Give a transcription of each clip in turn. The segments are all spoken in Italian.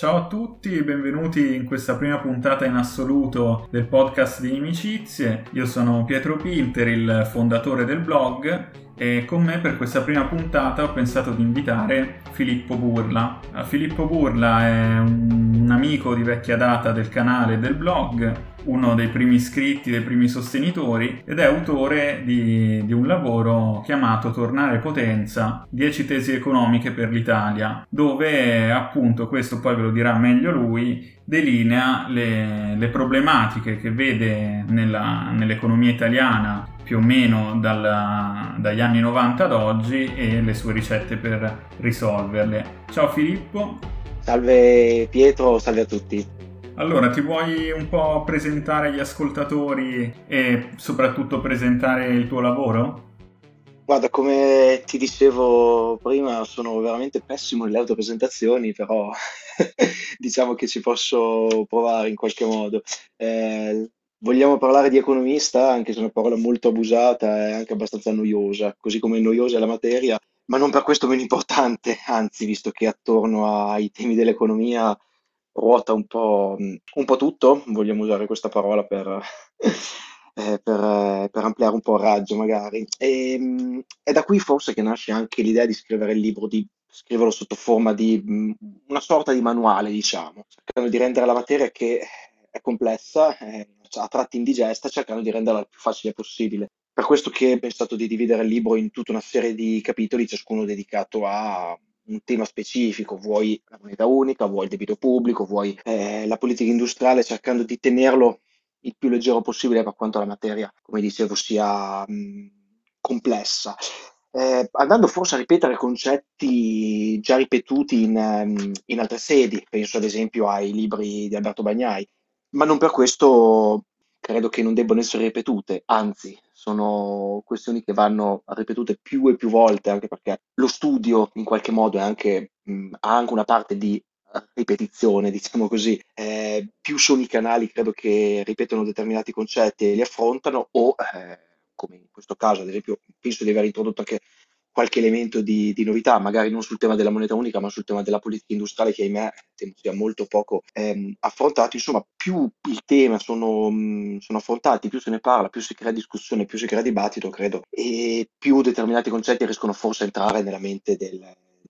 Ciao a tutti, benvenuti in questa prima puntata in assoluto del podcast di Inimicizie. Io sono Pietro Pinter, il fondatore del blog e con me per questa prima puntata ho pensato di invitare Filippo Burla. Eh, Filippo Burla è un, amico di vecchia data del canale e del blog, uno dei primi iscritti, dei primi sostenitori ed è autore di, di, un lavoro chiamato Tornare Potenza, 10 tesi economiche per l'Italia, dove appunto, questo poi ve lo dirà meglio lui, delinea le, le problematiche che vede nella, nell'economia italiana più o meno dalla, dagli anni 90 ad oggi e le sue ricette per risolverle. Ciao Filippo. Salve Pietro, salve a tutti. Allora, ti vuoi un po' presentare agli ascoltatori e soprattutto presentare il tuo lavoro? Guarda, come ti dicevo prima, sono veramente pessimo nelle autopresentazioni, però diciamo che ci posso provare in qualche modo. Eh, Vogliamo parlare di economista, anche se è una parola molto abusata e anche abbastanza noiosa, così come noiosa è la materia, ma non per questo meno importante, anzi, visto che attorno ai temi dell'economia ruota un po', un po' tutto, vogliamo usare questa parola per, eh, per, eh, per ampliare un po' il raggio magari. E, ehm, è da qui forse che nasce anche l'idea di scrivere il libro, di scriverlo sotto forma di una sorta di manuale, diciamo, cercando di rendere la materia che è complessa, è a tratti indigesta, cercando di renderla il più facile possibile. Per questo che ho pensato di dividere il libro in tutta una serie di capitoli, ciascuno dedicato a un tema specifico, vuoi la moneta unica, vuoi il debito pubblico, vuoi eh, la politica industriale, cercando di tenerlo il più leggero possibile per quanto la materia, come dicevo, sia mh, complessa. Eh, andando forse a ripetere concetti già ripetuti in, in altre sedi, penso ad esempio ai libri di Alberto Bagnai, ma non per questo credo che non debbano essere ripetute, anzi, sono questioni che vanno ripetute più e più volte, anche perché lo studio in qualche modo anche, mh, ha anche una parte di ripetizione, diciamo così. Eh, più sono i canali, credo, che ripetono determinati concetti e li affrontano, o eh, come in questo caso, ad esempio, penso di aver introdotto anche qualche elemento di, di, novità, magari non sul tema della moneta unica, ma sul tema della politica industriale che ahimè temo sia molto poco ehm, affrontato. Insomma, più il tema sono, sono, affrontati, più se ne parla, più si crea discussione, più si crea dibattito, credo, e più determinati concetti riescono forse a entrare nella mente del,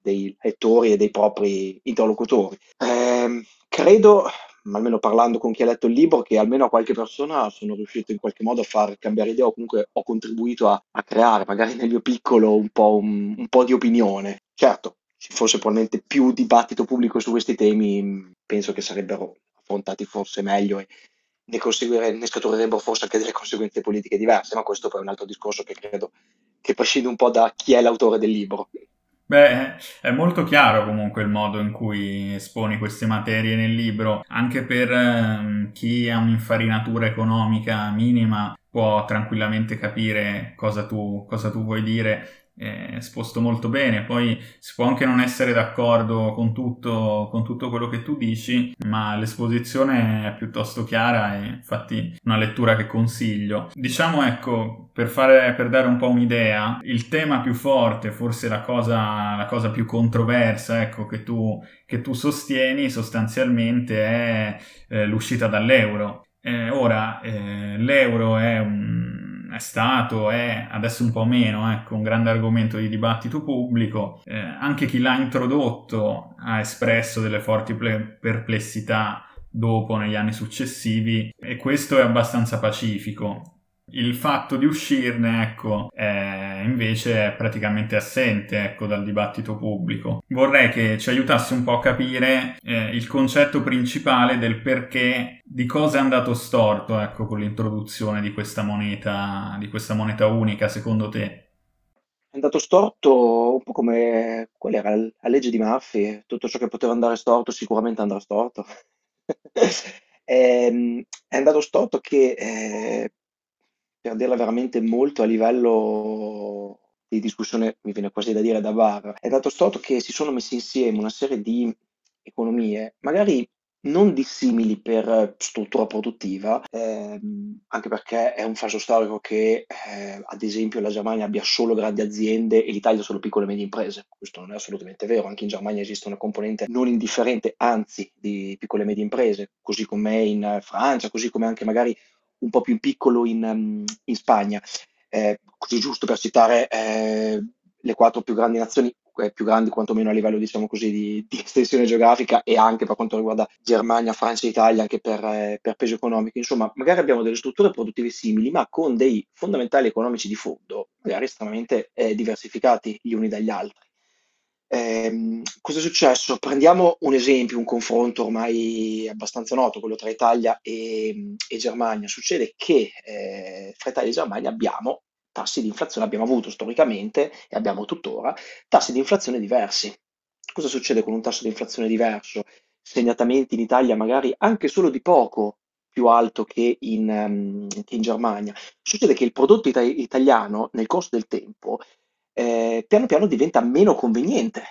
dei lettori e dei propri interlocutori. Eh, credo almeno parlando con chi ha letto il libro, che almeno a qualche persona sono riuscito in qualche modo a far cambiare idea o comunque ho contribuito a, a creare, magari nel mio piccolo, un po', un, un po' di opinione. Certo, ci fosse probabilmente più dibattito pubblico su questi temi, penso che sarebbero affrontati forse meglio e ne, ne scaturirebbero forse anche delle conseguenze politiche diverse, ma questo poi è un altro discorso che credo che prescinde un po' da chi è l'autore del libro. Beh, è molto chiaro comunque il modo in cui esponi queste materie nel libro, anche per eh, chi ha un'infarinatura economica minima può tranquillamente capire cosa tu, cosa tu vuoi dire è esposto molto bene. Poi si può anche non essere d'accordo con tutto, con tutto quello che tu dici, ma l'esposizione è piuttosto chiara e infatti una lettura che consiglio. Diciamo ecco, per, fare, per dare un po' un'idea, il tema più forte, forse la cosa, la cosa più controversa ecco, che, tu, che tu sostieni sostanzialmente è eh, l'uscita dall'euro. Eh, ora, eh, l'euro è un è stato, è adesso un po' meno, ecco, un grande argomento di dibattito pubblico. Eh, anche chi l'ha introdotto ha espresso delle forti perplessità dopo, negli anni successivi, e questo è abbastanza pacifico. Il fatto di uscirne, ecco, è invece è praticamente assente, ecco, dal dibattito pubblico. Vorrei che ci aiutasse un po' a capire eh, il concetto principale del perché, di cosa è andato storto, ecco, con l'introduzione di questa moneta, di questa moneta unica, secondo te? È andato storto un po' come qual era la legge di Murphy, tutto ciò che poteva andare storto sicuramente andrà storto. è, ehm, è andato storto che eh, per dirla veramente molto a livello di discussione, mi viene quasi da dire da bar, è dato storto che si sono messi insieme una serie di economie, magari non dissimili per struttura produttiva, ehm, anche perché è un falso storico che, eh, ad esempio, la Germania abbia solo grandi aziende e l'Italia solo piccole e medie imprese. Questo non è assolutamente vero, anche in Germania esiste una componente non indifferente, anzi, di piccole e medie imprese, così come in Francia, così come anche magari un po' più in piccolo in, um, in Spagna. Eh, così giusto per citare eh, le quattro più grandi nazioni, eh, più grandi quantomeno a livello diciamo così di, di, estensione geografica e anche per quanto riguarda Germania, Francia e Italia, anche per, eh, per, peso economico. Insomma, magari abbiamo delle strutture produttive simili, ma con dei fondamentali economici di fondo, magari estremamente eh, diversificati gli uni dagli altri. Eh, cosa è successo? Prendiamo un esempio, un confronto ormai abbastanza noto, quello tra Italia e, e Germania. Succede che eh, fra Italia e Germania abbiamo tassi di inflazione, abbiamo avuto storicamente e abbiamo tuttora tassi di inflazione diversi. Cosa succede con un tasso di inflazione diverso? Segnatamente in Italia magari anche solo di poco più alto che in, um, che in Germania. Succede che il prodotto ita- italiano nel corso del tempo eh, piano piano diventa meno conveniente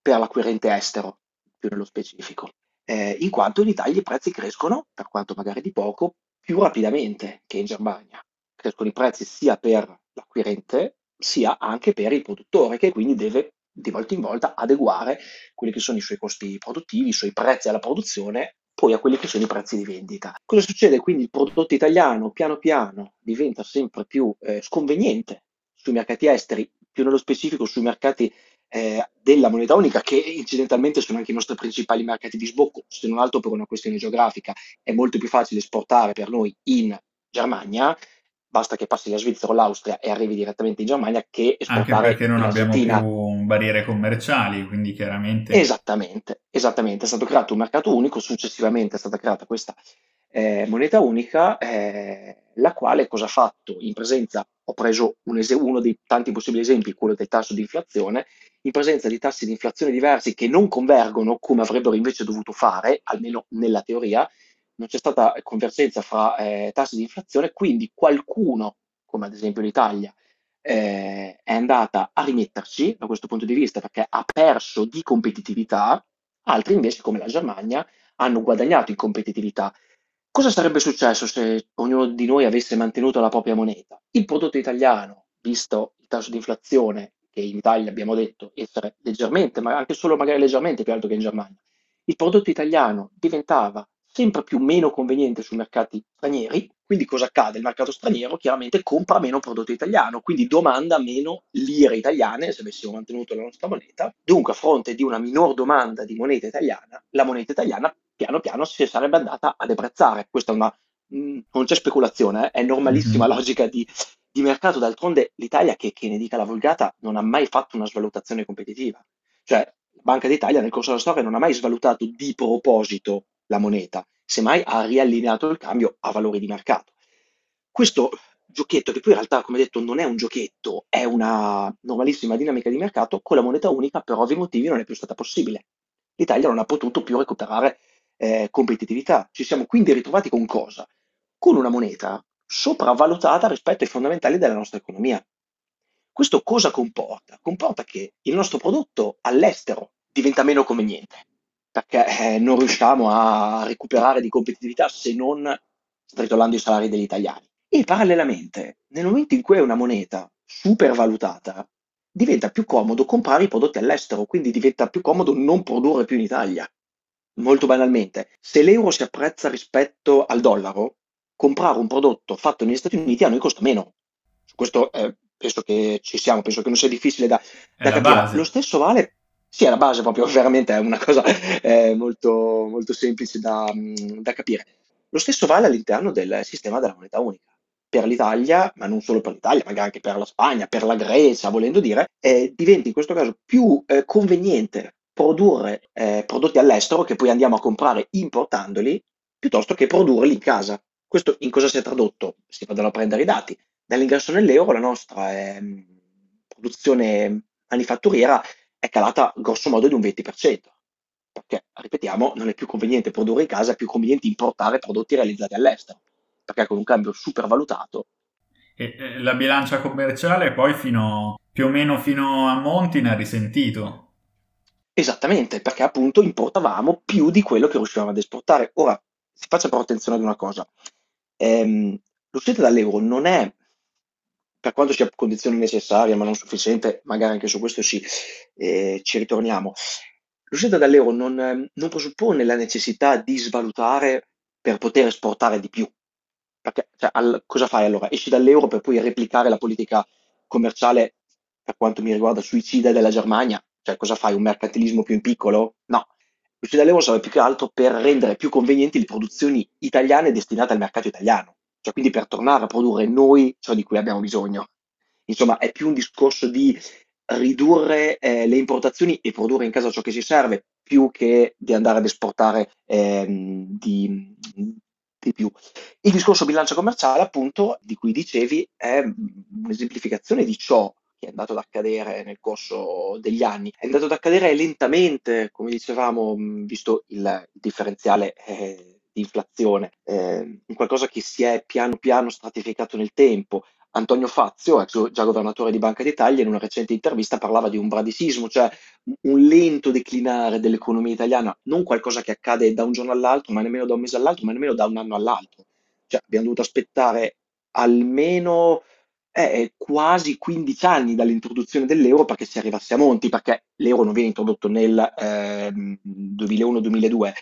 per l'acquirente estero, più nello specifico, eh, in quanto in Italia i prezzi crescono, per quanto magari di poco, più rapidamente che in Germania. Crescono i prezzi sia per l'acquirente sia anche per il produttore che quindi deve di volta in volta adeguare quelli che sono i suoi costi produttivi, i suoi prezzi alla produzione poi a quelli che sono i prezzi di vendita. Cosa succede? Quindi il prodotto italiano piano piano diventa sempre più eh, sconveniente sui mercati esteri più nello specifico sui mercati eh, della moneta unica, che incidentalmente sono anche i nostri principali mercati di sbocco, se non altro per una questione geografica. È molto più facile esportare per noi in Germania, basta che passi la Svizzera o l'Austria e arrivi direttamente in Germania che esportare Anche perché non abbiamo più barriere commerciali, quindi chiaramente... Esattamente, esattamente, è stato creato un mercato unico, successivamente è stata creata questa eh, moneta unica, eh, la quale cosa ha fatto in presenza ho preso un es- uno dei tanti possibili esempi, quello del tasso di inflazione, in presenza di tassi di inflazione diversi che non convergono come avrebbero invece dovuto fare, almeno nella teoria, non c'è stata convergenza fra eh, tassi di inflazione, quindi qualcuno, come ad esempio l'Italia, eh, è andata a rimetterci da questo punto di vista perché ha perso di competitività, altri invece, come la Germania, hanno guadagnato in competitività. Cosa sarebbe successo se ognuno di noi avesse mantenuto la propria moneta? Il prodotto italiano, visto il tasso di inflazione, che in Italia abbiamo detto essere leggermente, ma anche solo magari leggermente più alto che in Germania, il prodotto italiano diventava sempre più meno conveniente sui mercati stranieri, quindi cosa accade? Il mercato straniero chiaramente compra meno prodotto italiano, quindi domanda meno lire italiane se avessimo mantenuto la nostra moneta. Dunque, a fronte di una minor domanda di moneta italiana, la moneta italiana piano piano si sarebbe andata a deprezzare. Questa è una, mh, mm, non c'è speculazione, eh? è normalissima mm-hmm. logica di, di, mercato. D'altronde l'Italia, che, che ne dica la vulgata, non ha mai fatto una svalutazione competitiva. Cioè, la Banca d'Italia nel corso della storia non ha mai svalutato di proposito la moneta, semmai ha riallineato il cambio a valori di mercato. Questo giochetto, che poi in realtà, come detto, non è un giochetto, è una normalissima dinamica di mercato, con la moneta unica per ovvi motivi non è più stata possibile. L'Italia non ha potuto più recuperare eh, competitività. Ci siamo quindi ritrovati con cosa? Con una moneta sopravvalutata rispetto ai fondamentali della nostra economia. Questo cosa comporta? Comporta che il nostro prodotto all'estero diventa meno conveniente, perché eh, non riusciamo a recuperare di competitività se non stritolando i salari degli italiani. E parallelamente, nel momento in cui è una moneta supervalutata, diventa più comodo comprare i prodotti all'estero, quindi diventa più comodo non produrre più in Italia. Molto banalmente, se l'euro si apprezza rispetto al dollaro, comprare un prodotto fatto negli Stati Uniti a noi costa meno. Su questo eh, penso che ci siamo, penso che non sia difficile da, da capire. Base. Lo stesso vale, sì, è la base proprio, veramente è una cosa eh, molto, molto, semplice da, mm, da capire. Lo stesso vale all'interno del sistema della moneta unica per l'Italia, ma non solo per l'Italia, magari anche per la Spagna, per la Grecia, volendo dire, eh, diventa in questo caso più eh, conveniente produrre eh, prodotti all'estero che poi andiamo a comprare importandoli piuttosto che produrli in casa. Questo in cosa si è tradotto? Si vadano a prendere i dati. Dall'ingresso nell'euro la nostra eh, produzione manifatturiera è calata grosso modo di un 20%, perché, ripetiamo, non è più conveniente produrre in casa, è più conveniente importare prodotti realizzati all'estero, perché con un cambio supervalutato. E, eh, la bilancia commerciale poi fino, più o meno fino a monti ne ha risentito Esattamente, perché appunto importavamo più di quello che riuscivamo ad esportare. Ora, si faccia però attenzione ad una cosa. Ehm, l'uscita dall'euro non è, per quanto sia condizione necessaria ma non sufficiente, magari anche su questo sì, eh, ci ritorniamo. L'uscita dall'euro non, non presuppone la necessità di svalutare per poter esportare di più. Perché, cioè, al- cosa fai allora? Esci dall'euro per poi replicare la politica commerciale, per quanto mi riguarda, suicida della Germania? Cioè, cosa fai? Un mercantilismo più in piccolo? No. L'uscita dall'euro serve più che altro per rendere più convenienti le produzioni italiane destinate al mercato italiano. Cioè, quindi per tornare a produrre noi ciò di cui abbiamo bisogno. Insomma, è più un discorso di ridurre eh, le importazioni e produrre in casa ciò che ci serve, più che di andare ad esportare ehm, di, di più. Il discorso bilancia commerciale, appunto, di cui dicevi, è un'esemplificazione di ciò che è andato ad accadere nel corso degli anni. È andato ad accadere lentamente, come dicevamo, visto il, differenziale eh, di inflazione, eh, qualcosa che si è piano piano stratificato nel tempo. Antonio Fazio, ex già governatore di Banca d'Italia, in una recente intervista parlava di un bradisismo, cioè un lento declinare dell'economia italiana, non qualcosa che accade da un giorno all'altro, ma nemmeno da un mese all'altro, ma nemmeno da un anno all'altro. Cioè, abbiamo dovuto aspettare almeno eh, quasi 15 anni dall'introduzione dell'euro perché si arrivasse a monti, perché l'euro non viene introdotto nel eh, 2001-2002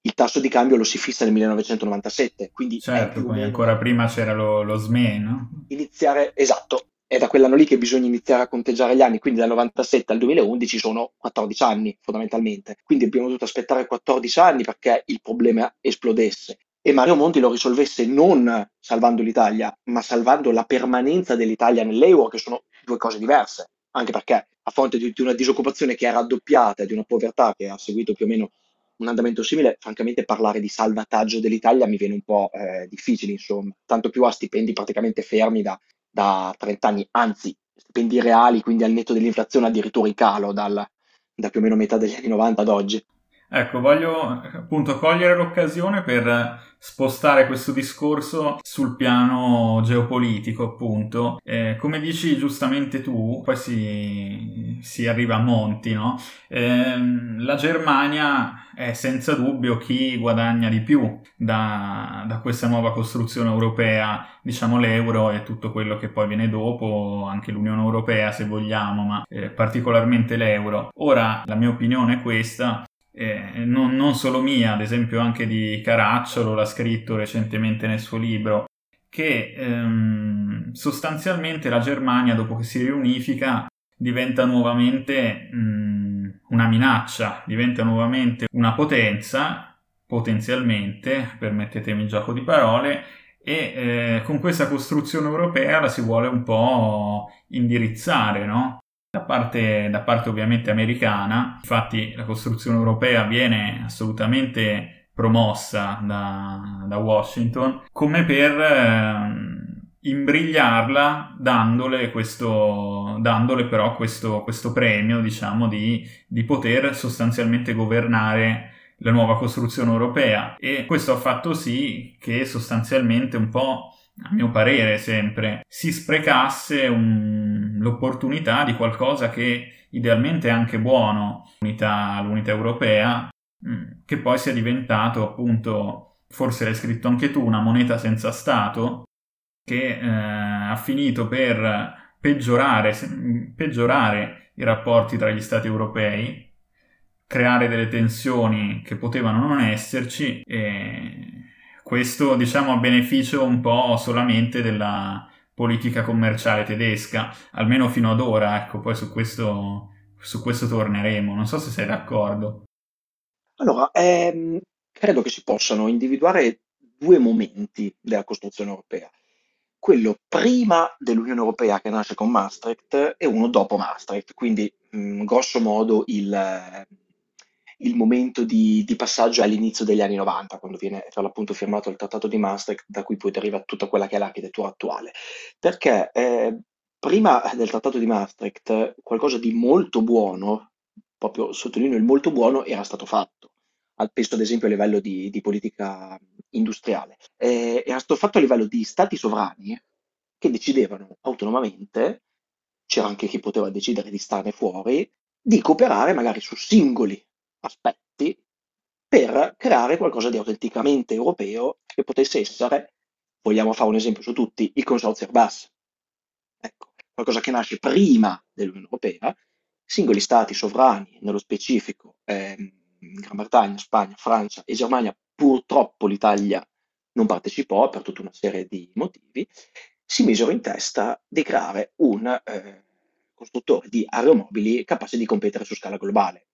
il tasso di cambio lo si fissa nel 1997, quindi certo, quindi ancora prima c'era lo, lo SME, no? Iniziare, esatto, è da quell'anno lì che bisogna iniziare a conteggiare gli anni, quindi dal 97 al 2011 sono 14 anni fondamentalmente, quindi abbiamo dovuto aspettare 14 anni perché il problema esplodesse e Mario Monti lo risolvesse non salvando l'Italia, ma salvando la permanenza dell'Italia nell'euro, che sono due cose diverse, anche perché a fronte di, di una disoccupazione che è raddoppiata e di una povertà che ha seguito più o meno un andamento simile, francamente parlare di salvataggio dell'Italia mi viene un po' eh, difficile, insomma, tanto più a stipendi praticamente fermi da, da 30 anni, anzi stipendi reali, quindi al netto dell'inflazione addirittura in calo dal, da più o meno metà degli anni 90 ad oggi. Ecco, voglio appunto cogliere l'occasione per spostare questo discorso sul piano geopolitico, appunto. Eh, come dici giustamente tu, poi si, si arriva a monti, no? Eh, la Germania è senza dubbio chi guadagna di più da, da, questa nuova costruzione europea, diciamo l'euro e tutto quello che poi viene dopo, anche l'Unione Europea se vogliamo, ma eh, particolarmente l'euro. Ora, la mia opinione è questa, eh, non, non, solo mia, ad esempio anche di Caracciolo, l'ha scritto recentemente nel suo libro, che ehm, sostanzialmente la Germania, dopo che si riunifica, diventa nuovamente mh, mm, una minaccia, diventa nuovamente una potenza, potenzialmente, permettetemi il gioco di parole, e eh, con questa costruzione europea la si vuole un po' indirizzare, no? Da parte, da parte ovviamente americana. Infatti la costruzione europea viene assolutamente promossa da, da Washington come per eh, imbrigliarla dandole, questo, dandole però questo, questo premio diciamo di, di poter sostanzialmente governare la nuova costruzione europea e questo ha fatto sì che sostanzialmente un po' a mio parere sempre, si sprecasse un, l'opportunità di qualcosa che idealmente è anche buono, l'unità, l'unità europea, mm, che poi sia diventato appunto, forse l'hai scritto anche tu, una moneta senza Stato, che eh, ha finito per peggiorare, peggiorare i rapporti tra gli Stati europei, creare delle tensioni che potevano non esserci e questo diciamo a beneficio un po' solamente della politica commerciale tedesca, almeno fino ad ora, ecco, poi su questo, su questo torneremo, non so se sei d'accordo. Allora, ehm, credo che si possano individuare due momenti della costruzione europea. Quello prima dell'Unione Europea che nasce con Maastricht e uno dopo Maastricht, quindi mh, grosso modo il, il momento di, di passaggio all'inizio degli anni 90, quando viene per l'appunto firmato il Trattato di Maastricht, da cui poi deriva tutta quella che è l'architettura attuale. Perché eh, prima del Trattato di Maastricht qualcosa di molto buono, proprio sottolineo il molto buono, era stato fatto. Penso ad esempio a livello di, di politica industriale. Eh, era stato fatto a livello di stati sovrani che decidevano autonomamente, c'era anche chi poteva decidere di starne fuori, di cooperare magari su singoli aspetti per creare qualcosa di autenticamente europeo che potesse essere, vogliamo fare un esempio su tutti, il consorzio Airbus. Ecco, qualcosa che nasce prima dell'Unione Europea, singoli stati sovrani, nello specifico ehm, Gran Bretagna, Spagna, Francia e Germania, purtroppo l'Italia non partecipò per tutta una serie di motivi, si misero in testa di creare un eh, costruttore di aeromobili capace di competere su scala globale.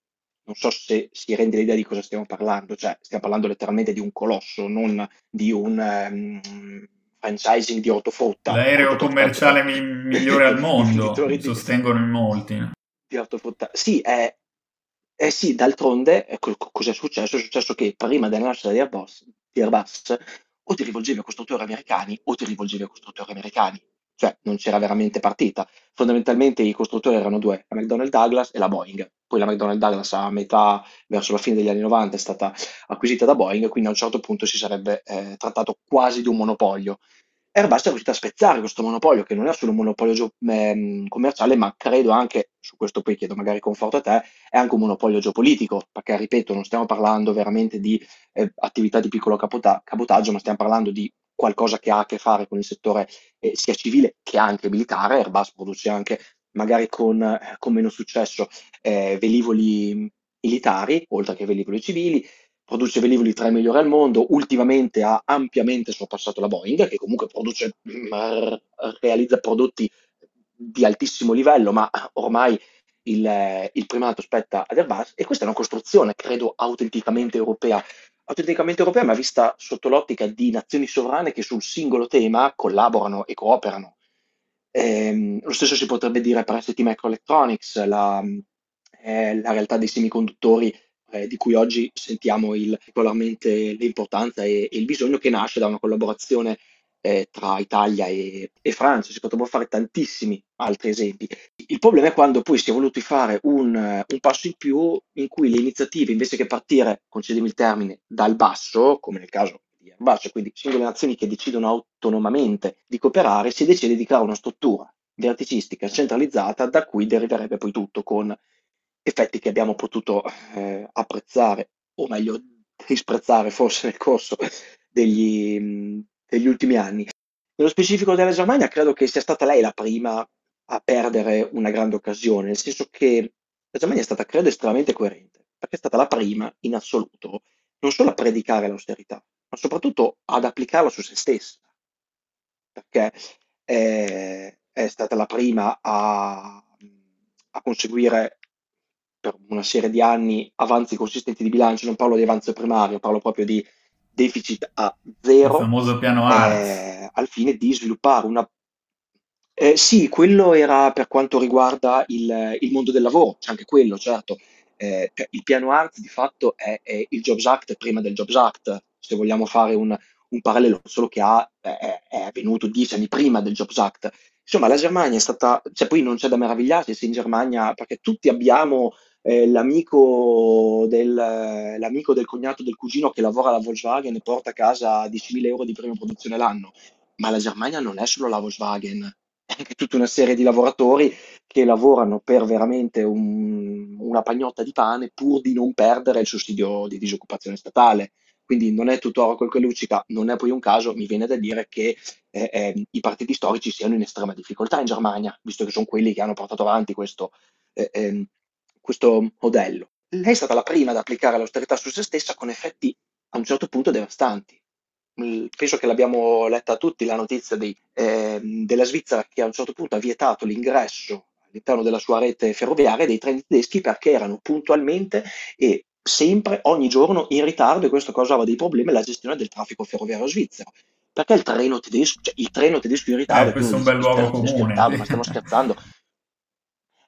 Non so se si rende l'idea di cosa stiamo parlando, cioè stiamo parlando letteralmente di un colosso, non di un um, franchising di ortofrutta. L'aereo commerciale mi- migliore al mondo, sostengono in molti. Di ortofrutta. Sì, è, eh sì, d'altronde, ecco, cosa è successo? È successo che prima della nascita di Airbus, di Airbus o ti rivolgevi a costruttori americani o ti rivolgevi a costruttori americani, cioè non c'era veramente partita. Fondamentalmente i costruttori erano due, la McDonnell Douglas e la Boeing. Poi la McDonnell Douglas a metà, verso la fine degli anni 90, è stata acquisita da Boeing, quindi a un certo punto si sarebbe eh, trattato quasi di un monopolio. Airbus è riuscita a spezzare questo monopolio, che non è solo un monopolio geo- ehm, commerciale, ma credo anche, su questo poi chiedo magari conforto a te, è anche un monopolio geopolitico, perché ripeto, non stiamo parlando veramente di eh, attività di piccolo capota- cabotaggio, ma stiamo parlando di qualcosa che ha a che fare con il settore eh, sia civile che anche militare. Airbus produce anche, magari con, eh, con meno successo, eh, velivoli militari, oltre che velivoli civili produce velivoli tra i migliori al mondo, ultimamente ha ampiamente sorpassato la Boeing, che comunque produce, mm, realizza prodotti di altissimo livello, ma ormai il, il primato spetta ad Airbus e questa è una costruzione, credo, autenticamente europea. Autenticamente europea, ma vista sotto l'ottica di nazioni sovrane che sul singolo tema collaborano e cooperano. Eh, lo stesso si potrebbe dire per ST Microelectronics, la, eh, la realtà dei semiconduttori eh, di cui oggi sentiamo il, particolarmente l'importanza e, e, il bisogno che nasce da una collaborazione eh, tra Italia e, e, Francia, si potrebbero fare tantissimi altri esempi. Il problema è quando poi si è voluto fare un, un passo in più in cui le iniziative, invece che partire, concedimi il termine, dal basso, come nel caso di Airbus, quindi singole nazioni che decidono autonomamente di cooperare, si decide di creare una struttura verticistica centralizzata da cui deriverebbe poi tutto con effetti che abbiamo potuto eh, apprezzare, o meglio disprezzare forse nel corso degli, degli ultimi anni. Nello specifico della Germania credo che sia stata lei la prima a perdere una grande occasione, nel senso che la Germania è stata, credo, estremamente coerente, perché è stata la prima in assoluto non solo a predicare l'austerità, ma soprattutto ad applicarla su se stessa, perché è, è stata la prima a, a conseguire per una serie di anni avanzi consistenti di bilancio, non parlo di avanzo primario, parlo proprio di deficit a zero. Il famoso piano eh, al fine di sviluppare una... Eh, sì, quello era per quanto riguarda il, il mondo del lavoro, c'è anche quello, certo. Eh, cioè, il piano ART di fatto è, è, il Jobs Act prima del Jobs Act, se vogliamo fare un, un parallelo, solo che ha, è, è avvenuto dieci anni prima del Jobs Act. Insomma, la Germania è stata, cioè poi non c'è da meravigliarsi se in Germania, perché tutti abbiamo eh, l'amico, del, l'amico del cognato del cugino che lavora alla Volkswagen e porta a casa 10.000 euro di prima produzione l'anno. Ma la Germania non è solo la Volkswagen, è anche tutta una serie di lavoratori che lavorano per veramente un, una pagnotta di pane pur di non perdere il sussidio di disoccupazione statale. Quindi non è tutto oro quel che luccica, non è poi un caso, mi viene da dire che eh, eh, i partiti storici siano in estrema difficoltà in Germania, visto che sono quelli che hanno portato avanti questo, eh, ehm, questo modello. Lei è stata la prima ad applicare l'austerità su se stessa con effetti a un certo punto devastanti. Penso che l'abbiamo letta tutti la notizia di, eh, della Svizzera che a un certo punto ha vietato l'ingresso all'interno della sua rete ferroviaria dei treni tedeschi perché erano puntualmente e sempre, ogni giorno in ritardo e questo causava dei problemi alla gestione del traffico ferroviario svizzero. Perché il treno tedesco, cioè il treno tedesco in ritardo, eh, questo è un bel luogo comune. Ma stiamo scherzando.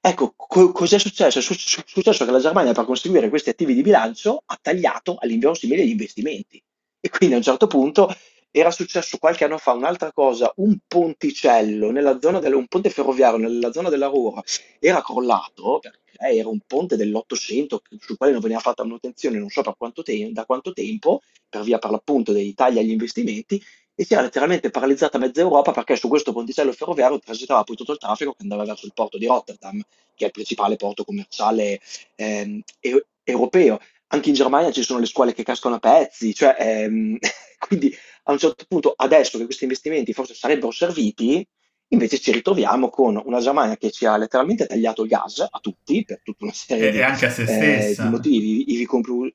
Ecco, co- cos'è successo? È su- successo che la Germania per conseguire questi attivi di bilancio ha tagliato all'inverosimile gli investimenti e quindi a un certo punto era successo qualche anno fa un'altra cosa, un ponticello del, un ponte ferroviario nella zona della Ruhr era crollato perché era un ponte dell'Ottocento sul quale non veniva fatta manutenzione non so quanto te- da quanto tempo, per via per l'appunto dei tagli agli investimenti, e si era letteralmente paralizzata mezza Europa perché su questo ponticello ferroviario transitava poi tutto il traffico che andava verso il porto di Rotterdam, che è il principale porto commerciale ehm, e- europeo. Anche in Germania ci sono le scuole che cascano a pezzi, cioè, ehm, quindi a un certo punto, adesso che questi investimenti forse sarebbero serviti, invece ci ritroviamo con una Germania che ci ha letteralmente tagliato il gas a tutti per tutta una serie di, anche a se eh, di motivi, ivi complu-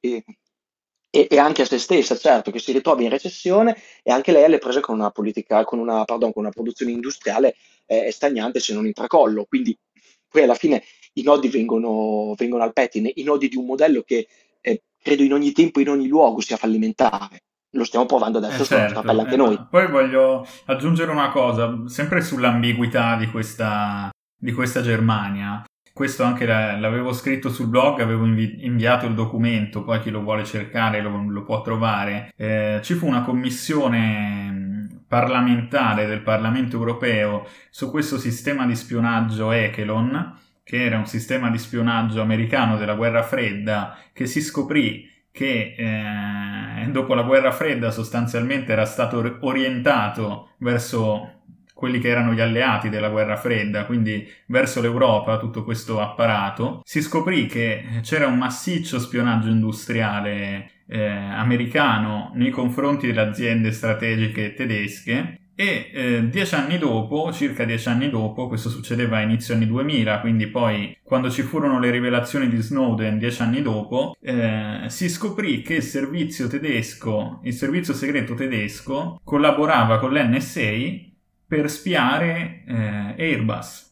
e, e, anche a se stessa, certo, che si ritrova in recessione e anche lei alle prese con una politica, con una, pardon, con una produzione industriale eh, stagnante se non in tracollo. Quindi poi alla fine i nodi vengono, vengono al pettine, i nodi di un modello che eh, credo in ogni tempo, in ogni luogo sia fallimentare. Lo stiamo provando adesso Eh sulla nostra pelle certo, anche eh, noi. poi voglio aggiungere una cosa, sempre sull'ambiguità di questa, di questa Germania. Questo anche la- l'avevo scritto sul blog, avevo invi- inviato il documento, poi chi lo vuole cercare lo, lo può trovare. Eh, ci fu una commissione parlamentare del Parlamento europeo su questo sistema di spionaggio Echelon, che era un sistema di spionaggio americano della guerra fredda, che si scoprì che eh, dopo la guerra fredda sostanzialmente era stato orientato verso quelli che erano gli alleati della guerra fredda, quindi verso l'Europa, tutto questo apparato, si scoprì che c'era un massiccio spionaggio industriale eh, americano nei confronti delle aziende strategiche tedesche e eh, dieci anni dopo, circa dieci anni dopo, questo succedeva a inizio anni 2000, quindi poi quando ci furono le rivelazioni di Snowden dieci anni dopo, eh, si scoprì che il servizio tedesco, il servizio segreto tedesco, collaborava con l'NSA per spiare eh, Airbus.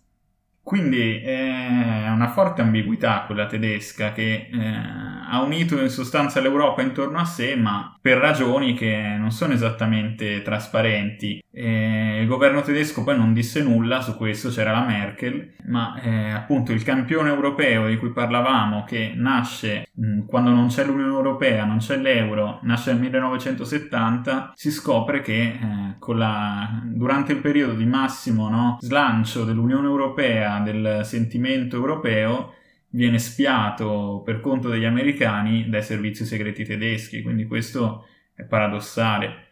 Quindi è una forte ambiguità quella tedesca che eh, ha unito in sostanza l'Europa intorno a sé, ma per ragioni che non sono esattamente trasparenti. E il governo tedesco poi non disse nulla su questo, c'era la Merkel, ma eh, appunto il campione europeo di cui parlavamo, che nasce mh, quando non c'è l'Unione Europea, non c'è l'euro, nasce nel 1970, si scopre che eh, la, durante il periodo di massimo no, slancio dell'Unione Europea, del sentimento europeo, viene spiato per conto degli americani dai servizi segreti tedeschi, quindi questo è paradossale.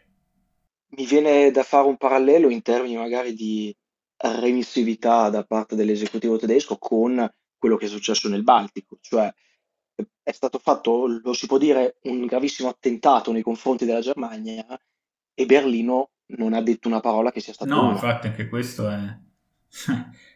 Mi viene da fare un parallelo in termini magari di remissività da parte dell'esecutivo tedesco con quello che è successo nel Baltico, cioè è stato fatto, lo si può dire, un gravissimo attentato nei confronti della Germania e Berlino non ha detto una parola che sia stata No, una. infatti anche questo è...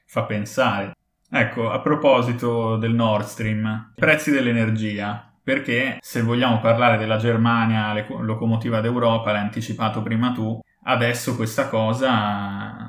fa pensare. Ecco, a proposito del Nord Stream, prezzi dell'energia. Perché se vogliamo parlare della Germania, le- locomotiva d'Europa, l'hai anticipato prima tu, adesso questa cosa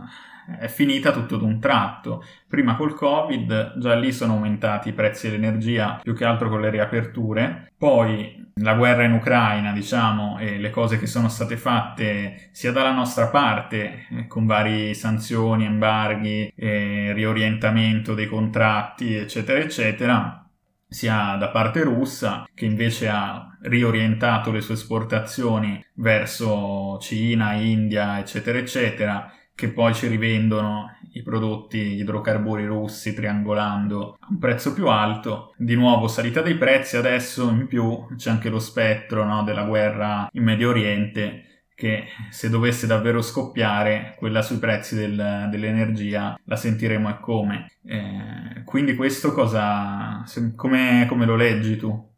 è finita tutto d'un tratto. Prima col Covid, già lì sono aumentati i prezzi dell'energia, più che altro con le riaperture. Poi la guerra in Ucraina, diciamo, e le cose che sono state fatte sia dalla nostra parte, eh, con varie sanzioni, embarghi, eh, riorientamento dei contratti, eccetera, eccetera, sia da parte russa, che invece ha riorientato le sue esportazioni verso Cina, India, eccetera, eccetera, che poi ci rivendono i prodotti idrocarburi russi triangolando a un prezzo più alto. Di nuovo salita dei prezzi, adesso in più c'è anche lo spettro no, della guerra in Medio Oriente che se dovesse davvero scoppiare, quella sui prezzi del- dell'energia la sentiremo e come. Eh, quindi questo cosa, se- come, come lo leggi tu?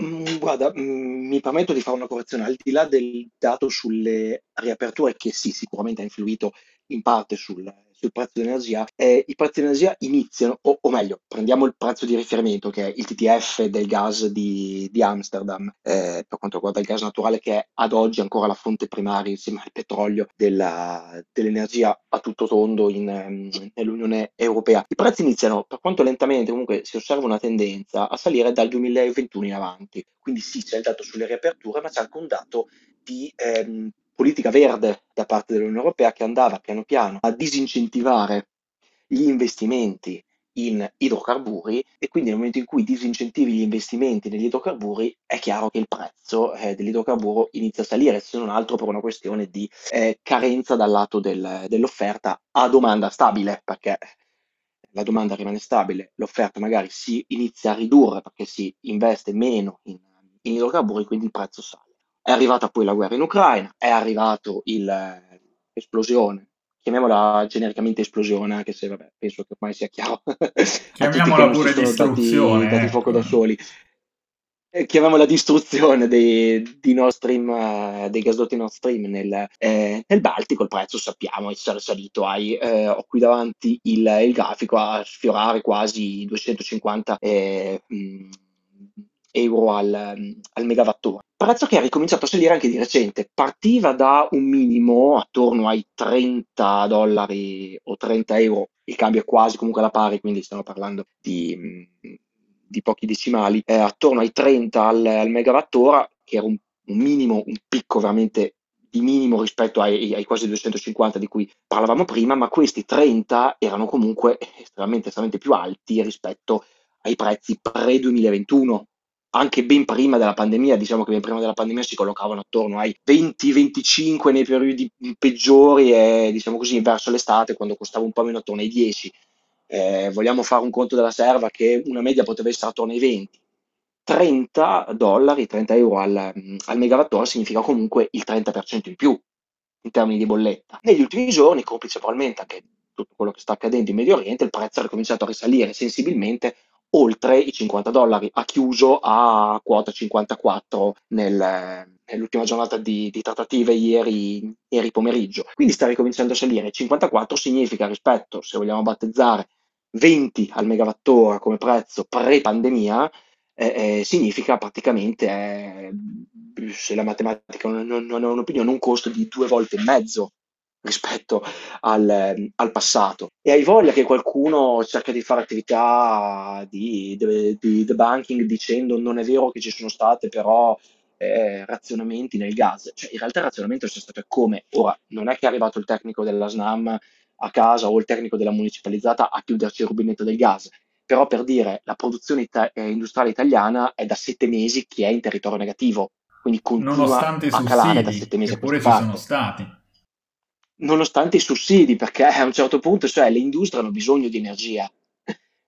Mm, Guarda, mm, mi permetto di fare una correzione, al di là del dato sulle riaperture, che sì, sicuramente ha influito in parte sul, sul prezzo dell'energia, eh, i prezzi dell'energia iniziano, o, o meglio, prendiamo il prezzo di riferimento che è il TTF del gas di, di Amsterdam, eh, per quanto riguarda il gas naturale, che è ad oggi ancora la fonte primaria insieme al petrolio della- dell'energia a tutto tondo in, ehm, nell'Unione Europea. I prezzi iniziano, per quanto lentamente, comunque si osserva una tendenza a salire dal 2021 in avanti. Quindi sì, c'è il dato sulle riaperture, ma c'è anche un dato di ehm, politica verde da parte dell'Unione Europea che andava piano piano a disincentivare gli investimenti in idrocarburi e quindi nel momento in cui disincentivi gli investimenti negli idrocarburi è chiaro che il prezzo eh, dell'idrocarburo inizia a salire, se non altro per una questione di eh, carenza dal lato del- dell'offerta a domanda stabile, perché la domanda rimane stabile, l'offerta magari si inizia a ridurre perché si investe meno in, in idrocarburi, quindi il prezzo sale. È arrivata poi la guerra in Ucraina, è arrivato l'esplosione chiamiamola genericamente esplosione, anche se vabbè, penso che ormai sia chiaro Chiamiamola pure distruzione. Dati, dati fuoco da ecco. soli. Eh, chiamiamola distruzione dei, di Nord Stream, eh, dei gasdotti Nord Stream nel, eh, nel, Baltico, il prezzo sappiamo essere salito ai, eh, ho qui davanti il, il, grafico, a sfiorare quasi 250 eh, mh, euro al, al megawattora. Prezzo che ha ricominciato a salire anche di recente, partiva da un minimo attorno ai 30 dollari o 30 euro, il cambio è quasi comunque alla pari, quindi stiamo parlando di, di pochi decimali, eh, attorno ai 30 al, al megawattora, che era un, un minimo, un picco veramente di minimo rispetto ai, ai, quasi 250 di cui parlavamo prima, ma questi 30 erano comunque estremamente, estremamente più alti rispetto ai prezzi pre-2021, anche ben prima della pandemia, diciamo che ben prima della pandemia si collocavano attorno ai 20-25 nei periodi peggiori e diciamo così verso l'estate quando costava un po' meno attorno ai 10. Eh, vogliamo fare un conto della serva che una media poteva essere attorno ai 20. 30 dollari, 30 euro al, al megawattora significa comunque il 30% in più in termini di bolletta. Negli ultimi giorni, complice probabilmente anche tutto quello che sta accadendo in Medio Oriente, il prezzo ha ricominciato a risalire sensibilmente oltre i 50 dollari, ha chiuso a quota 54 nel, nell'ultima giornata di, di trattative ieri, ieri, pomeriggio. Quindi sta ricominciando a salire. 54 significa rispetto, se vogliamo battezzare, 20 al megawattora come prezzo pre-pandemia, eh, eh, significa praticamente, eh, se la matematica non, non, non è un'opinione, un costo di due volte e mezzo rispetto al, al, passato. E hai voglia che qualcuno cerca di fare attività di, di, di debunking dicendo non è vero che ci sono state però eh, razionamenti nel gas. Cioè, in realtà il razionamento è stato come? Ora, non è che è arrivato il tecnico della SNAM a casa o il tecnico della municipalizzata a chiuderci il rubinetto del gas. Però per dire, la produzione ita- eh, industriale italiana è da sette mesi che è in territorio negativo, quindi continua a calare da sette mesi. Eppure ci sono stati nonostante i sussidi, perché a un certo punto cioè, le industrie hanno bisogno di energia.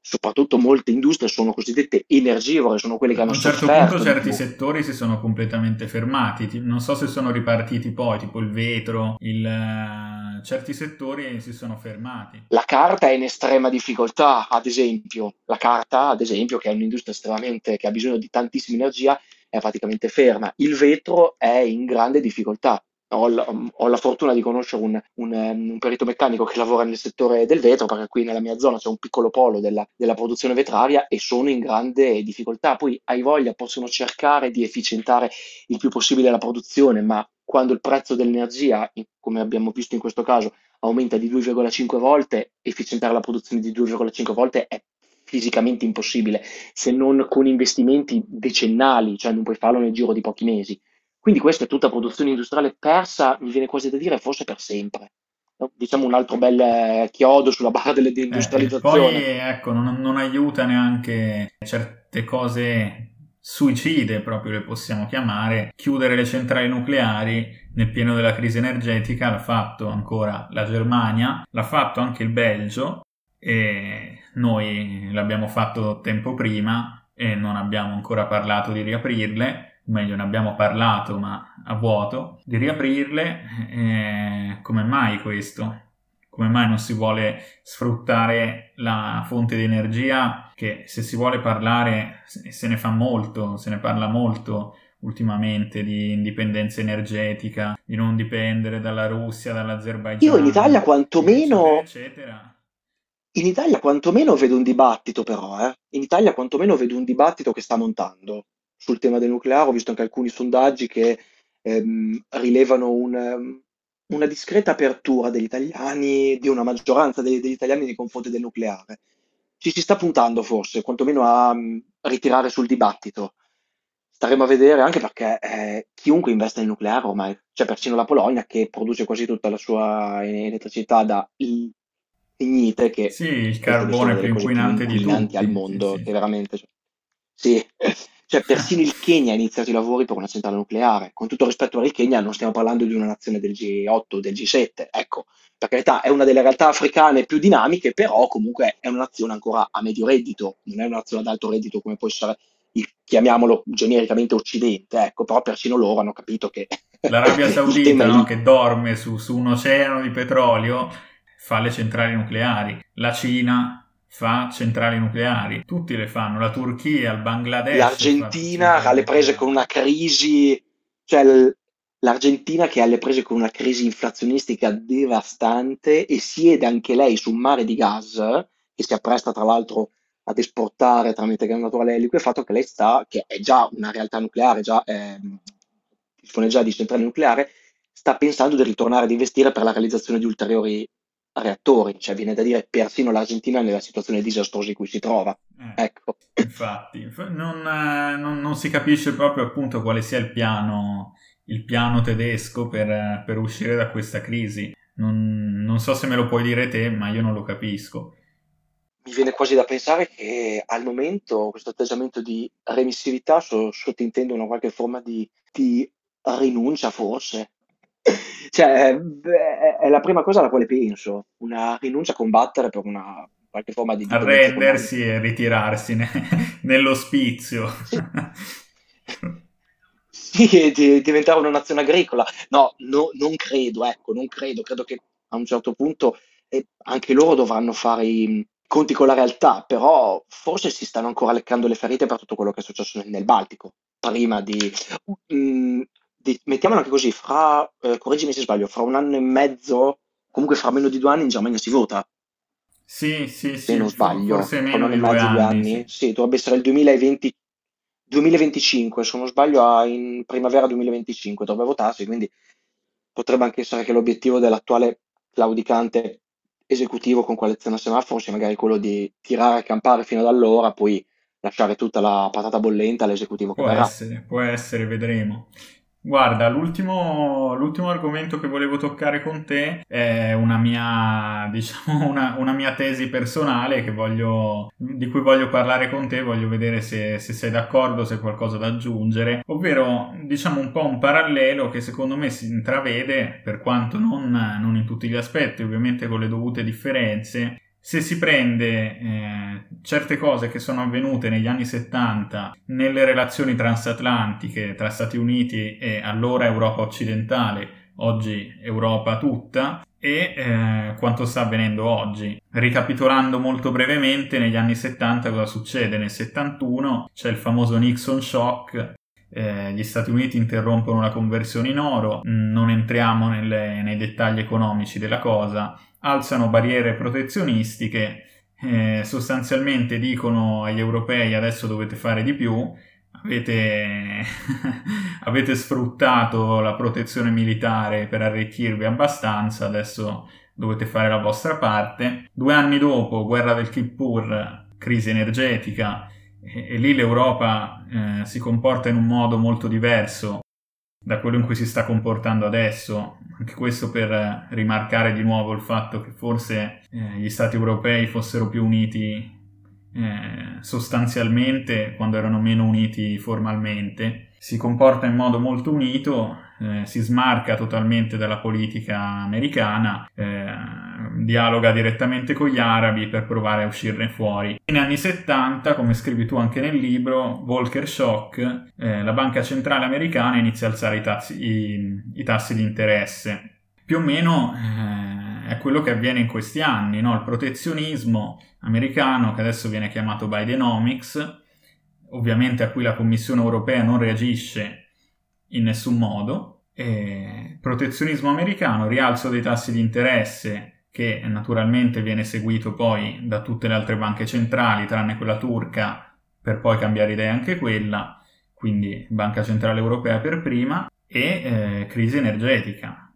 Soprattutto molte industrie sono cosiddette energivore, sono quelle che hanno sofferto. A un certo punto certi settori si sono completamente fermati, non so se sono ripartiti poi, tipo il vetro, il... Eh, certi settori si sono fermati. La carta è in estrema difficoltà, ad esempio. La carta, ad esempio, che è un'industria estremamente, che ha bisogno di tantissima energia, è praticamente ferma. Il vetro è in grande difficoltà ho la, ho la, fortuna di conoscere un, un, un, perito meccanico che lavora nel settore del vetro, perché qui nella mia zona c'è un piccolo polo della, della, produzione vetraria e sono in grande difficoltà. Poi hai voglia, possono cercare di efficientare il più possibile la produzione, ma quando il prezzo dell'energia, come abbiamo visto in questo caso, aumenta di 2,5 volte, efficientare la produzione di 2,5 volte è fisicamente impossibile, se non con investimenti decennali, cioè non puoi farlo nel giro di pochi mesi. Quindi questa è tutta produzione industriale persa, mi viene quasi da dire, forse per sempre. Diciamo un altro bel eh, chiodo sulla barra della deindustrializzazione. Eh, poi ecco, non, non aiuta neanche certe cose suicide, proprio le possiamo chiamare, chiudere le centrali nucleari nel pieno della crisi energetica, l'ha fatto ancora la Germania, l'ha fatto anche il Belgio e noi l'abbiamo fatto tempo prima e non abbiamo ancora parlato di riaprirle meglio ne abbiamo parlato ma a vuoto, di riaprirle. Eh, come mai questo? Come mai non si vuole sfruttare la fonte di energia che se si vuole parlare se ne fa molto, se ne parla molto ultimamente di indipendenza energetica, di non dipendere dalla Russia, dall'Azerbaigian. Io in Italia quantomeno... Eccetera, eccetera. In Italia quantomeno vedo un dibattito però, eh. In Italia quantomeno vedo un dibattito che sta montando sul tema del nucleare, ho visto anche alcuni sondaggi che ehm, rilevano un, ehm, una discreta apertura degli italiani, di una maggioranza degli, degli, italiani nei confronti del nucleare. Ci si sta puntando forse, quantomeno a, a ritirare sul dibattito. Staremo a vedere anche perché eh, chiunque investe nel nucleare ormai, c'è persino la Polonia che produce quasi tutta la sua elettricità da lignite, che sì, il carbone più inquinante di tutti al mondo, sì, sì. che veramente... Sì, cioè, persino il Kenya ha iniziato i lavori per una centrale nucleare. Con tutto rispetto al Kenya, non stiamo parlando di una nazione del G8 o del G7. Ecco, per carità, è una delle realtà africane più dinamiche, però comunque è una nazione ancora a medio reddito, non è una nazione ad alto reddito come può essere il, chiamiamolo genericamente Occidente, ecco, però persino loro hanno capito che... L'Arabia Saudita, no, che dorme su, su un oceano di petrolio, fa le centrali nucleari. La Cina fa centrali nucleari, tutti le fanno, la Turchia, il Bangladesh. L'Argentina ha le prese con una crisi, cioè l'Argentina che ha le prese con una crisi inflazionistica devastante e siede anche lei su un mare di gas che si appresta tra l'altro ad esportare tramite gas naturale liquefatto che lei sta, che è già una realtà nucleare, già, eh, dispone già di centrale nucleare, sta pensando di ritornare ad investire per la realizzazione di ulteriori reattori, cioè viene da dire persino l'Argentina nella situazione disastrosa in cui si trova. Eh, ecco. Infatti, non, eh, non, non, si capisce proprio appunto quale sia il piano, il piano tedesco per, per, uscire da questa crisi. Non, non so se me lo puoi dire te, ma io non lo capisco. Mi viene quasi da pensare che al momento questo atteggiamento di remissività so, sottintende una qualche forma di, di rinuncia, forse, cioè, è la prima cosa alla quale penso, una rinuncia a combattere per una qualche forma di... Arrendersi e ritirarsi ne, nell'ospizio. Sì, di, diventare una nazione agricola. No, no, non credo, ecco, non credo. Credo che a un certo punto eh, anche loro dovranno fare i conti con la realtà, però forse si stanno ancora leccando le ferite per tutto quello che è successo nel Baltico, prima di... Mm, di, mettiamola anche così, fra, eh, correggimi se sbaglio, fra un anno e mezzo, comunque fra meno di due anni in Germania si vota. Sì, sì, se sì. non sbaglio, forse meno di due anni. anni. Sì. sì. dovrebbe essere il 2020, 2025, se non sbaglio, in primavera 2025 dovrebbe votarsi, quindi potrebbe anche essere che l'obiettivo dell'attuale claudicante esecutivo con coalizione a semaforo sia magari quello di tirare a campare fino ad allora, poi lasciare tutta la patata bollente all'esecutivo che può verrà. essere, può essere, vedremo. Guarda, l'ultimo, l'ultimo argomento che volevo toccare con te è una mia, diciamo, una, una mia tesi personale voglio, di cui voglio parlare con te, voglio vedere se, se sei d'accordo, se hai qualcosa da aggiungere, ovvero diciamo un po' un parallelo che secondo me si intravede, per quanto non, non in tutti gli aspetti, ovviamente con le dovute differenze, se si prende eh, certe cose che sono avvenute negli anni 70 nelle relazioni transatlantiche tra Stati Uniti e allora Europa occidentale, oggi Europa tutta, e eh, quanto sta avvenendo oggi. Ricapitolando molto brevemente, negli anni 70 cosa succede? Nel 71 c'è il famoso Nixon shock eh, gli Stati Uniti interrompono la conversione in oro, non entriamo nelle, nei dettagli economici della cosa, alzano barriere protezionistiche, eh, sostanzialmente dicono agli europei adesso dovete fare di più, avete, avete sfruttato la protezione militare per arricchirvi abbastanza, adesso dovete fare la vostra parte. Due anni dopo, guerra del Kippur, crisi energetica, e, e lì l'Europa eh, si comporta in un modo molto diverso da quello in cui si sta comportando adesso. Anche questo per rimarcare di nuovo il fatto che forse eh, gli stati europei fossero più uniti eh, sostanzialmente quando erano meno uniti formalmente. Si comporta in modo molto unito, eh, si smarca totalmente dalla politica americana, eh, dialoga direttamente con gli arabi per provare a uscirne fuori. Negli anni 70, come scrivi tu anche nel libro, Volcker Shock, eh, la banca centrale americana inizia a alzare i, tassi, i, i tassi di interesse. Più o meno eh, è quello che avviene in questi anni, no? il protezionismo americano che adesso viene chiamato Bidenomics, ovviamente a cui la Commissione europea non reagisce in nessun modo, eh, protezionismo americano, rialzo dei tassi di interesse che naturalmente viene seguito poi da tutte le altre banche centrali, tranne quella turca, per poi cambiare idea anche quella, quindi Banca Centrale Europea per prima, e eh, crisi energetica.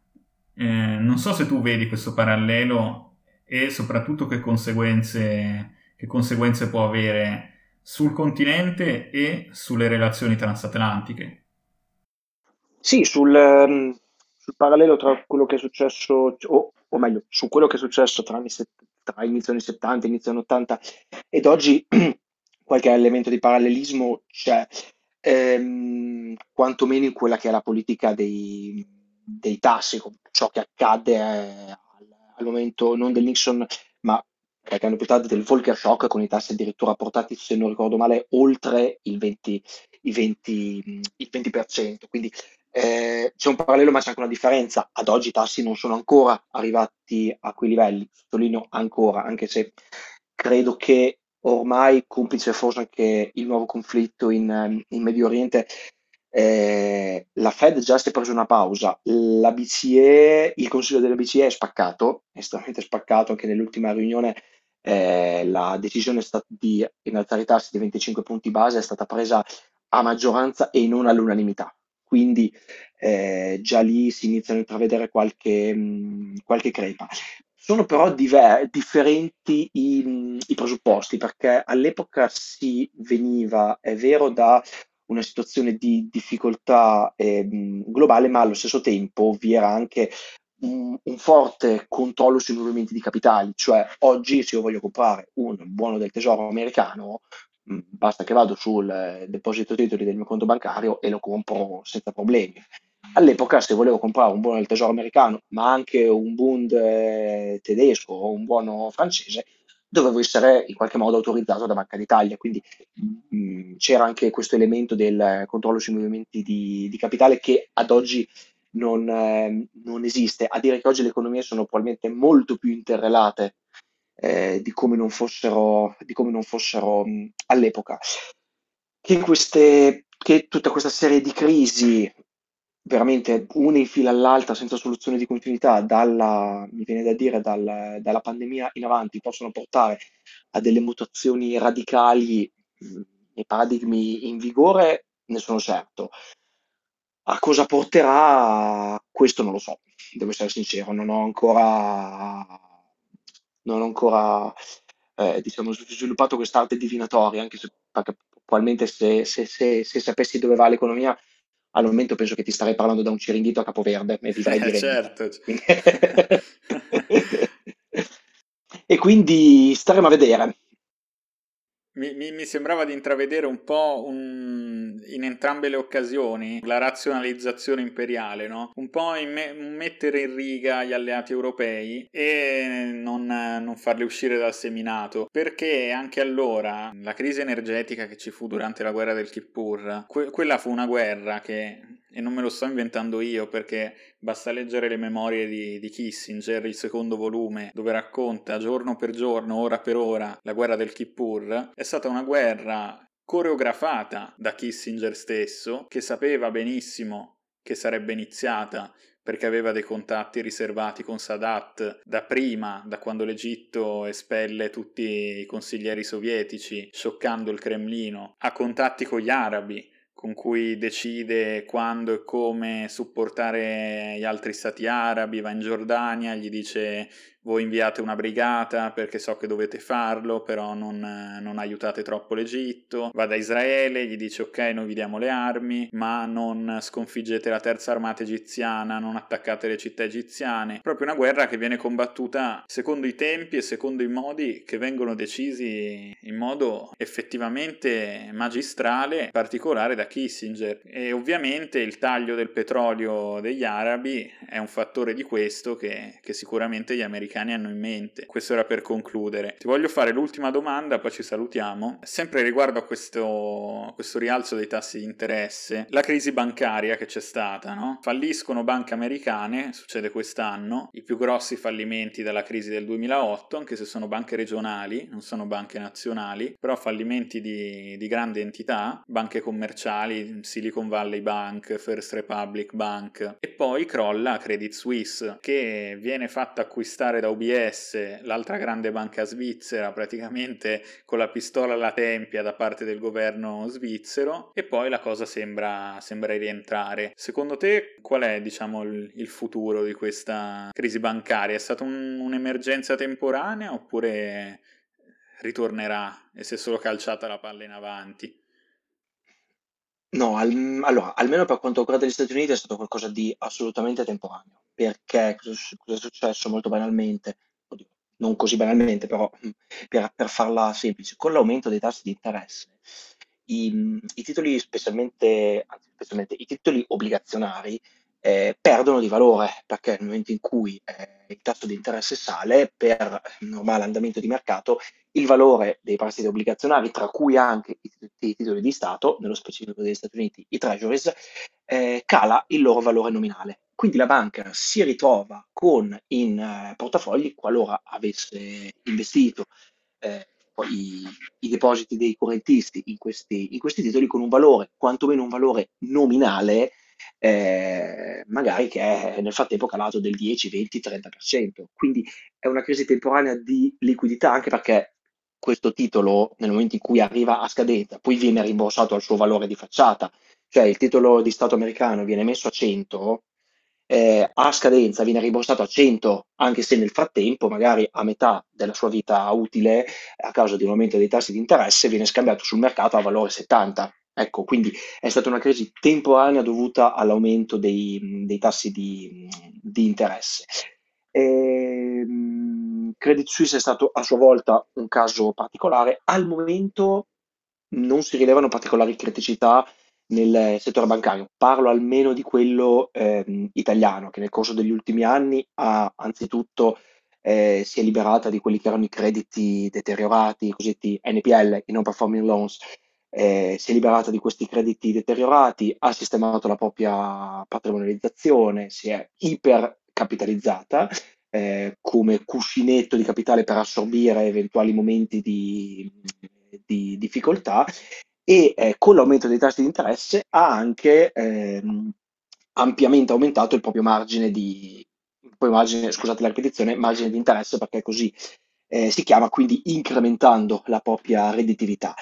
Eh, non so se tu vedi questo parallelo e soprattutto che conseguenze, che conseguenze può avere sul continente e sulle relazioni transatlantiche. Sì, sul, ehm, sul parallelo tra quello che è successo, o, o meglio, su quello che è successo tra, anni tra inizio anni 70 e inizio anni 80 ed oggi qualche elemento di parallelismo c'è, ehm, quantomeno in quella che è la politica dei, dei tassi, ciò che accade eh, al, al, momento non del Nixon, ma qualche anno più tardi del Volcker Shock con i tassi addirittura portati, se non ricordo male, oltre il 20, i 20, il 20%. Quindi eh, c'è un parallelo ma c'è anche una differenza. Ad oggi i tassi non sono ancora arrivati a quei livelli, sottolineo ancora, anche se credo che ormai, complice forse anche il nuovo conflitto in, in Medio Oriente, eh, la Fed già si è presa una pausa, la BCE, il consiglio della BCE è spaccato, è estremamente spaccato anche nell'ultima riunione. Eh, la decisione di innalzare i tassi di 25 punti base è stata presa a maggioranza e non all'unanimità. Quindi eh, già lì si iniziano a intravedere qualche, mh, qualche crepa. Sono però diver- differenti i, i presupposti, perché all'epoca si veniva, è vero, da una situazione di difficoltà eh, globale, ma allo stesso tempo vi era anche un, un, forte controllo sui movimenti di capitali, cioè oggi se io voglio comprare un buono del tesoro americano, basta che vado sul eh, deposito titoli del mio conto bancario e lo compro senza problemi. All'epoca, se volevo comprare un buono del tesoro americano, ma anche un Bund eh, tedesco o un buono francese, dovevo essere in qualche modo autorizzato da Banca d'Italia. Quindi mm, c'era anche questo elemento del controllo sui movimenti di, di capitale che ad oggi non, eh, non, esiste. A dire che oggi le economie sono probabilmente molto più interrelate eh, di come non fossero, come non fossero mh, all'epoca. Che, queste, che tutta questa serie di crisi veramente una in fila all'altra senza soluzione di continuità, dalla, mi viene da dire, dal, dalla pandemia in avanti, possono portare a delle mutazioni radicali nei paradigmi in vigore, ne sono certo. A cosa porterà? Questo non lo so, devo essere sincero, non ho ancora, non ho ancora eh, diciamo, sviluppato quest'arte divinatoria, anche se probabilmente se, se, se, se sapessi dove va l'economia al momento penso che ti starei parlando da un ciringhito a Capoverde e vivrei di certo. e quindi staremo a vedere. Mi, mi, mi, sembrava di intravedere un po' un, in entrambe le occasioni la razionalizzazione imperiale, no? un po' in me, mettere in riga gli alleati europei e non, non, farli uscire dal seminato, perché anche allora la crisi energetica che ci fu durante la guerra del Kippur, que, quella fu una guerra che e non me lo sto inventando io perché basta leggere le memorie di, di, Kissinger, il secondo volume, dove racconta giorno per giorno, ora per ora, la guerra del Kippur, è stata una guerra coreografata da Kissinger stesso, che sapeva benissimo che sarebbe iniziata perché aveva dei contatti riservati con Sadat da prima, da quando l'Egitto espelle tutti i consiglieri sovietici, scioccando il Cremlino, ha contatti con gli arabi, con cui decide quando e come supportare gli altri stati arabi, va in Giordania, gli dice voi inviate una brigata perché so che dovete farlo, però non, non, aiutate troppo l'Egitto, va da Israele, gli dice ok noi vi diamo le armi, ma non sconfiggete la terza armata egiziana, non attaccate le città egiziane, proprio una guerra che viene combattuta secondo i tempi e secondo i modi che vengono decisi in modo effettivamente magistrale, particolare da Kissinger. E ovviamente il taglio del petrolio degli arabi è un fattore di questo che, che sicuramente gli americani americani hanno in mente. Questo era per concludere. Ti voglio fare l'ultima domanda, poi ci salutiamo. Sempre riguardo a questo, questo rialzo dei tassi di interesse, la crisi bancaria che c'è stata, no? Falliscono banche americane, succede quest'anno, i più grossi fallimenti dalla crisi del 2008, anche se sono banche regionali, non sono banche nazionali, però fallimenti di, di grande entità, banche commerciali, Silicon Valley Bank, First Republic Bank, e poi crolla Credit Suisse, che viene fatta acquistare da UBS, l'altra grande banca svizzera, praticamente con la pistola alla tempia da parte del governo svizzero e poi la cosa sembra, sembra rientrare. Secondo te qual è diciamo, il, il, futuro di questa crisi bancaria? È stata un, un'emergenza temporanea oppure ritornerà e si è solo calciata la palla in avanti? No, al, allora, almeno per quanto riguarda gli Stati Uniti è stato qualcosa di assolutamente temporaneo perché cosa è successo molto banalmente, oddio, non così banalmente, però per, per farla semplice, con l'aumento dei tassi di interesse, i, i titoli specialmente, anzi, specialmente i titoli obbligazionari eh, perdono di valore perché nel momento in cui eh, il tasso di interesse sale per normale andamento di mercato, il valore dei prestiti obbligazionari, tra cui anche i, i titoli di Stato, nello specifico degli Stati Uniti, i treasuries, eh, cala il loro valore nominale. Quindi la banca si ritrova con in eh, portafogli, qualora avesse investito eh, i, i, depositi dei correntisti in questi, in questi titoli, con un valore, quantomeno un valore nominale, eh, magari che è nel frattempo calato del 10, 20, 30%. Quindi è una crisi temporanea di liquidità anche perché questo titolo nel momento in cui arriva a scadenza poi viene rimborsato al suo valore di facciata, cioè il titolo di Stato americano viene messo a 100, eh, a scadenza viene rimborsato a 100, anche se nel frattempo, magari a metà della sua vita utile, a causa di un aumento dei tassi di interesse, viene scambiato sul mercato a valore 70. Ecco, quindi è stata una crisi temporanea dovuta all'aumento dei, dei tassi di, di interesse. E, ehm, Credit Suisse è stato a sua volta un caso particolare. Al momento non si rilevano particolari criticità nel settore bancario. Parlo almeno di quello ehm, italiano, che nel corso degli ultimi anni ha anzitutto eh, si è liberata di quelli che erano i crediti deteriorati, i cosiddetti NPL, i non performing loans, eh, si è liberata di questi crediti deteriorati, ha sistemato la propria patrimonializzazione, si è ipercapitalizzata eh, come cuscinetto di capitale per assorbire eventuali momenti di, di difficoltà e eh, con l'aumento dei tassi di interesse ha anche ehm, ampiamente aumentato il proprio margine di, margine, scusate la margine di interesse perché così eh, si chiama, quindi incrementando la propria redditività.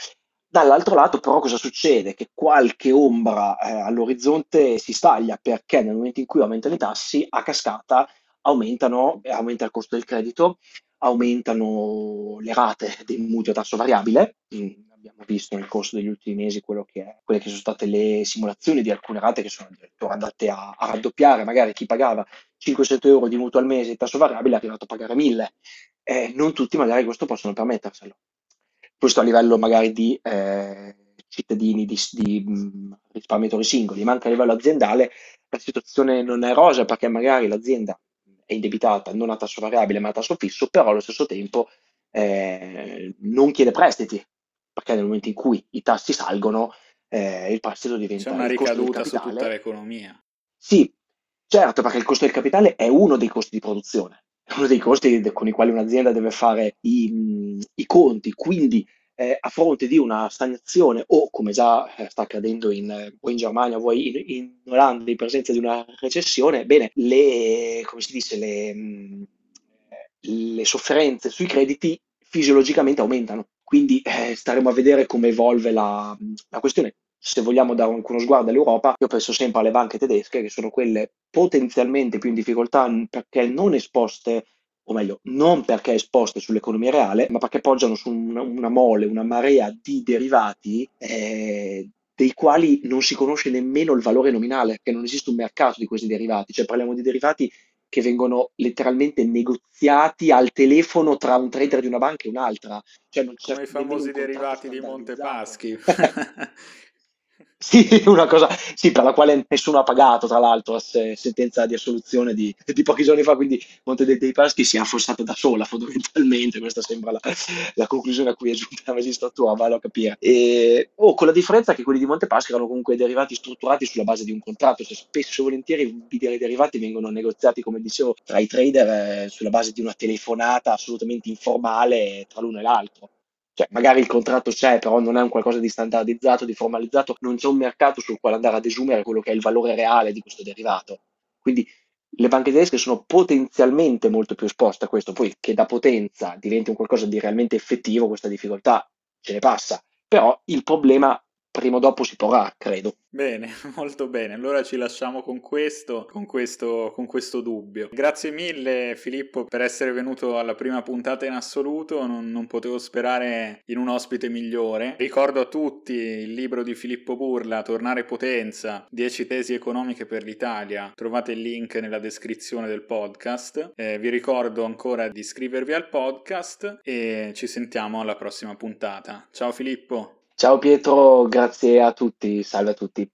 Dall'altro lato però cosa succede? Che qualche ombra eh, all'orizzonte si staglia perché nel momento in cui aumentano i tassi, a cascata aumentano, aumenta il costo del credito, aumentano le rate dei mutui a tasso variabile. Mm, abbiamo visto nel corso degli ultimi mesi quello che è, quelle che sono state le simulazioni di alcune rate che sono addirittura andate a, a raddoppiare. Magari chi pagava 500 euro di mutuo al mese di tasso variabile è arrivato a pagare 1000. Eh, non tutti magari questo possono permetterselo questo a livello magari di eh, cittadini, di, di mh, risparmiatori singoli, ma anche a livello aziendale la situazione non è rosa perché magari l'azienda è indebitata non a tasso variabile ma a tasso fisso, però allo stesso tempo eh, non chiede prestiti, perché nel momento in cui i tassi salgono eh, il prestito diventa... C'è una ricaduta su tutta l'economia. Sì, certo, perché il costo del capitale è uno dei costi di produzione uno dei costi con i quali un'azienda deve fare i, i conti, quindi eh, a fronte di una stagnazione o come già eh, sta accadendo in, in Germania, vuoi in, in, Olanda, in presenza di una recessione, bene, le, come si dice, le, mm, le sofferenze sui crediti fisiologicamente aumentano. Quindi eh, staremo a vedere come evolve la, la questione. Se vogliamo dare uno sguardo all'Europa, io penso sempre alle banche tedesche, che sono quelle potenzialmente più in difficoltà perché non esposte, o meglio, non perché esposte sull'economia reale, ma perché poggiano su una, una mole, una marea di derivati eh, dei quali non si conosce nemmeno il valore nominale, che non esiste un mercato di questi derivati, cioè parliamo di derivati che vengono letteralmente negoziati al telefono tra un trader di una banca e un'altra. Cioè non Come i famosi derivati di Montepaschi. Sì, una cosa sì, per la quale nessuno ha pagato, tra l'altro, la sentenza di assoluzione di, di pochi giorni fa, quindi Monte dei, dei Paschi si è affossata da sola fondamentalmente, questa sembra la, la conclusione a cui è giunta la magistratura, vale a capire. E, oh, con la differenza che quelli di Monte Paschi erano comunque derivati strutturati sulla base di un contratto, cioè spesso e volentieri i derivati vengono negoziati, come dicevo, tra i trader eh, sulla base di una telefonata assolutamente informale tra l'uno e l'altro cioè magari il contratto c'è, però non è un qualcosa di standardizzato, di formalizzato, non c'è un mercato sul quale andare ad esumere quello che è il valore reale di questo derivato. Quindi le banche tedesche sono potenzialmente molto più esposte a questo, poi che da potenza diventi un qualcosa di realmente effettivo, questa difficoltà ce ne passa. Però il problema prima o dopo si porrà, credo. Bene, molto bene. Allora ci lasciamo con questo, con questo, con questo dubbio. Grazie mille Filippo per essere venuto alla prima puntata in assoluto. Non, non, potevo sperare in un ospite migliore. Ricordo a tutti il libro di Filippo Burla, Tornare Potenza, 10 tesi economiche per l'Italia. Trovate il link nella descrizione del podcast. Eh, vi ricordo ancora di iscrivervi al podcast e ci sentiamo alla prossima puntata. Ciao Filippo. Ciao Pietro, grazie a tutti, salve a tutti.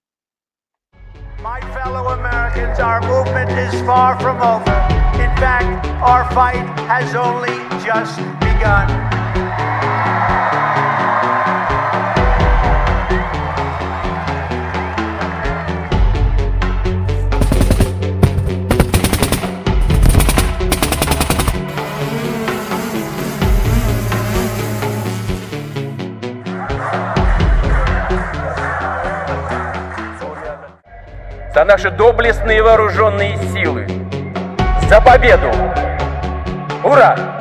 My fellow Americans, our movement is far from over. In fact, our fight has only just begun. За наши доблестные вооруженные силы, за победу! Ура!